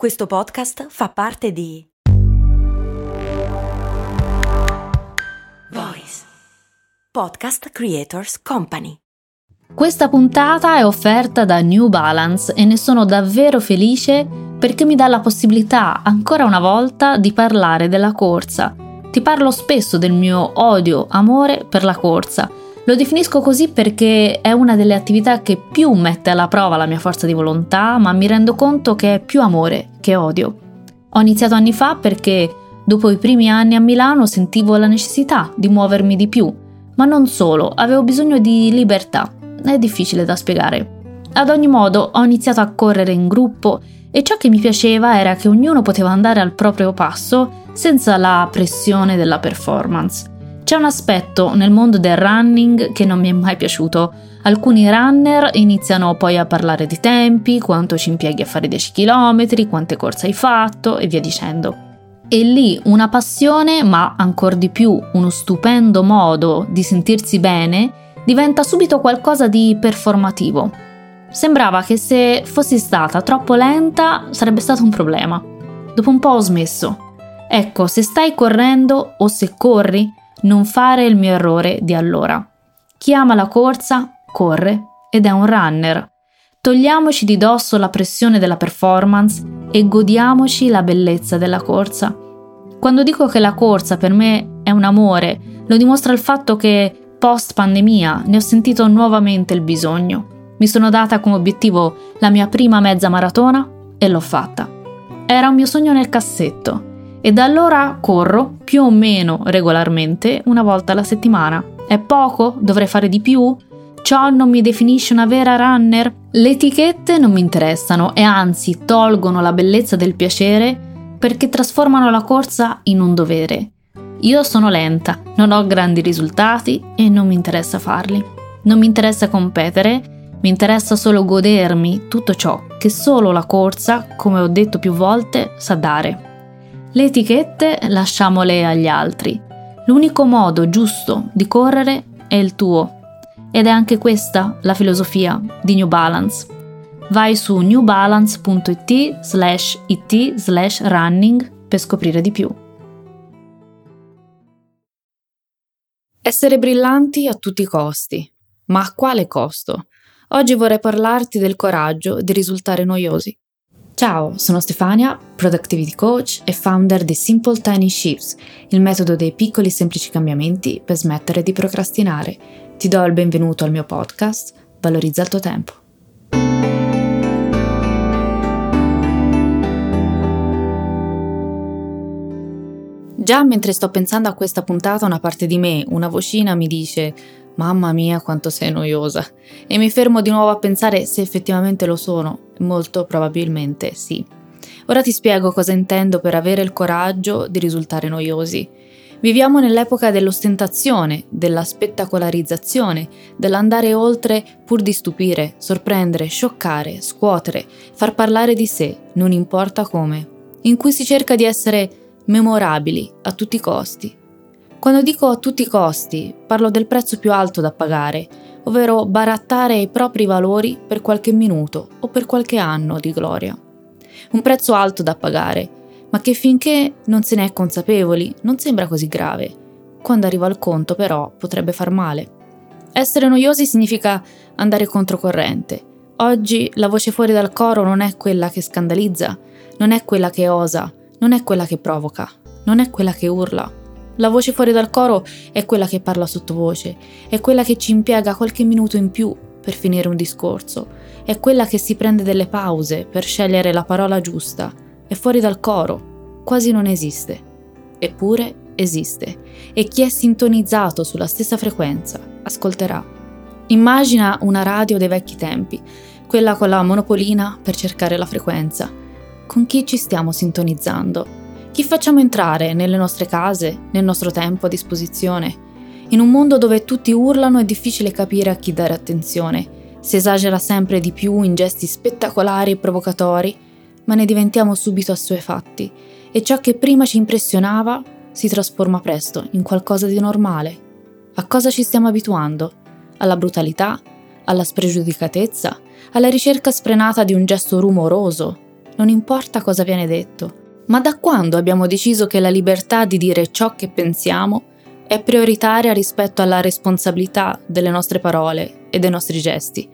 Questo podcast fa parte di Voice Podcast Creators Company. Questa puntata è offerta da New Balance e ne sono davvero felice perché mi dà la possibilità ancora una volta di parlare della corsa. Ti parlo spesso del mio odio, amore per la corsa lo definisco così perché è una delle attività che più mette alla prova la mia forza di volontà, ma mi rendo conto che è più amore che odio. Ho iniziato anni fa perché dopo i primi anni a Milano sentivo la necessità di muovermi di più, ma non solo, avevo bisogno di libertà. È difficile da spiegare. Ad ogni modo ho iniziato a correre in gruppo e ciò che mi piaceva era che ognuno poteva andare al proprio passo senza la pressione della performance. C'è un aspetto nel mondo del running che non mi è mai piaciuto. Alcuni runner iniziano poi a parlare di tempi, quanto ci impieghi a fare 10 km, quante corse hai fatto e via dicendo. E lì una passione, ma ancora di più uno stupendo modo di sentirsi bene, diventa subito qualcosa di performativo. Sembrava che se fossi stata troppo lenta sarebbe stato un problema. Dopo un po' ho smesso. Ecco, se stai correndo o se corri, non fare il mio errore di allora. Chi ama la corsa corre ed è un runner. Togliamoci di dosso la pressione della performance e godiamoci la bellezza della corsa. Quando dico che la corsa per me è un amore, lo dimostra il fatto che post pandemia ne ho sentito nuovamente il bisogno. Mi sono data come obiettivo la mia prima mezza maratona e l'ho fatta. Era un mio sogno nel cassetto e da allora corro più o meno regolarmente una volta alla settimana. È poco? Dovrei fare di più? Ciò non mi definisce una vera runner? Le etichette non mi interessano e anzi tolgono la bellezza del piacere perché trasformano la corsa in un dovere. Io sono lenta, non ho grandi risultati e non mi interessa farli. Non mi interessa competere, mi interessa solo godermi tutto ciò che solo la corsa, come ho detto più volte, sa dare. Le etichette lasciamole agli altri. L'unico modo giusto di correre è il tuo. Ed è anche questa la filosofia di New Balance. Vai su newbalance.it slash it slash running per scoprire di più. Essere brillanti a tutti i costi. Ma a quale costo? Oggi vorrei parlarti del coraggio di risultare noiosi. Ciao, sono Stefania, Productivity Coach e founder di Simple Tiny Shifts, il metodo dei piccoli semplici cambiamenti per smettere di procrastinare. Ti do il benvenuto al mio podcast, Valorizza il tuo tempo. Già mentre sto pensando a questa puntata, una parte di me, una vocina, mi dice Mamma mia quanto sei noiosa. E mi fermo di nuovo a pensare se effettivamente lo sono. Molto probabilmente sì. Ora ti spiego cosa intendo per avere il coraggio di risultare noiosi. Viviamo nell'epoca dell'ostentazione, della spettacolarizzazione, dell'andare oltre pur di stupire, sorprendere, scioccare, scuotere, far parlare di sé, non importa come, in cui si cerca di essere memorabili a tutti i costi, quando dico a tutti i costi, parlo del prezzo più alto da pagare, ovvero barattare i propri valori per qualche minuto o per qualche anno di gloria. Un prezzo alto da pagare, ma che finché non se ne è consapevoli non sembra così grave. Quando arriva al conto però potrebbe far male. Essere noiosi significa andare controcorrente. Oggi la voce fuori dal coro non è quella che scandalizza, non è quella che osa, non è quella che provoca, non è quella che urla la voce fuori dal coro è quella che parla sottovoce, è quella che ci impiega qualche minuto in più per finire un discorso, è quella che si prende delle pause per scegliere la parola giusta, è fuori dal coro, quasi non esiste. Eppure esiste e chi è sintonizzato sulla stessa frequenza ascolterà. Immagina una radio dei vecchi tempi, quella con la monopolina per cercare la frequenza. Con chi ci stiamo sintonizzando? Chi facciamo entrare nelle nostre case, nel nostro tempo a disposizione? In un mondo dove tutti urlano è difficile capire a chi dare attenzione. Si esagera sempre di più in gesti spettacolari e provocatori, ma ne diventiamo subito assuefatti e ciò che prima ci impressionava si trasforma presto in qualcosa di normale. A cosa ci stiamo abituando? Alla brutalità? Alla spregiudicatezza? Alla ricerca sfrenata di un gesto rumoroso? non importa cosa viene detto. Ma da quando abbiamo deciso che la libertà di dire ciò che pensiamo è prioritaria rispetto alla responsabilità delle nostre parole e dei nostri gesti?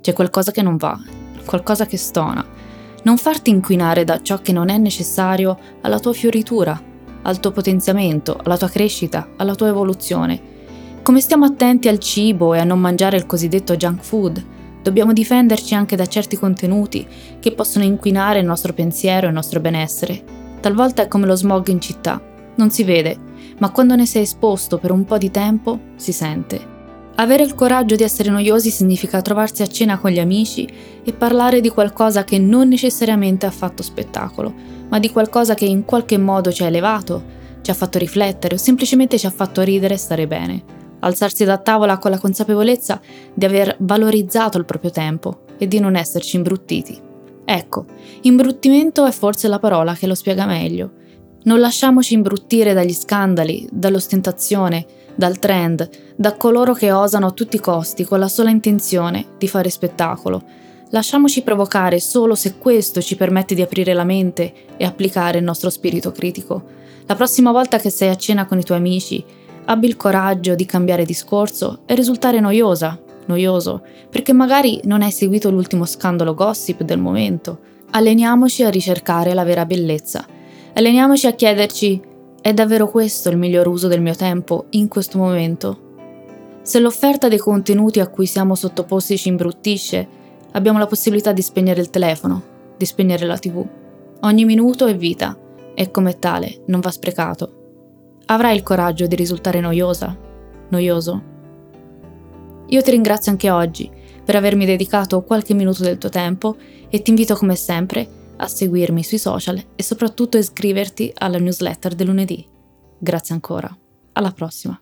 C'è qualcosa che non va, qualcosa che stona. Non farti inquinare da ciò che non è necessario alla tua fioritura, al tuo potenziamento, alla tua crescita, alla tua evoluzione. Come stiamo attenti al cibo e a non mangiare il cosiddetto junk food, Dobbiamo difenderci anche da certi contenuti che possono inquinare il nostro pensiero e il nostro benessere. Talvolta è come lo smog in città. Non si vede, ma quando ne sei esposto per un po' di tempo, si sente. Avere il coraggio di essere noiosi significa trovarsi a cena con gli amici e parlare di qualcosa che non necessariamente ha fatto spettacolo, ma di qualcosa che in qualche modo ci ha elevato, ci ha fatto riflettere o semplicemente ci ha fatto ridere e stare bene alzarsi da tavola con la consapevolezza di aver valorizzato il proprio tempo e di non esserci imbruttiti. Ecco, imbruttimento è forse la parola che lo spiega meglio. Non lasciamoci imbruttire dagli scandali, dall'ostentazione, dal trend, da coloro che osano a tutti i costi con la sola intenzione di fare spettacolo. Lasciamoci provocare solo se questo ci permette di aprire la mente e applicare il nostro spirito critico. La prossima volta che sei a cena con i tuoi amici, abbi il coraggio di cambiare discorso e risultare noiosa, noioso, perché magari non hai seguito l'ultimo scandalo gossip del momento. Alleniamoci a ricercare la vera bellezza. Alleniamoci a chiederci: è davvero questo il miglior uso del mio tempo in questo momento? Se l'offerta dei contenuti a cui siamo sottoposti ci imbruttisce, abbiamo la possibilità di spegnere il telefono, di spegnere la TV. Ogni minuto è vita e come tale non va sprecato. Avrai il coraggio di risultare noiosa? Noioso? Io ti ringrazio anche oggi per avermi dedicato qualche minuto del tuo tempo e ti invito come sempre a seguirmi sui social e soprattutto a iscriverti alla newsletter del lunedì. Grazie ancora. Alla prossima.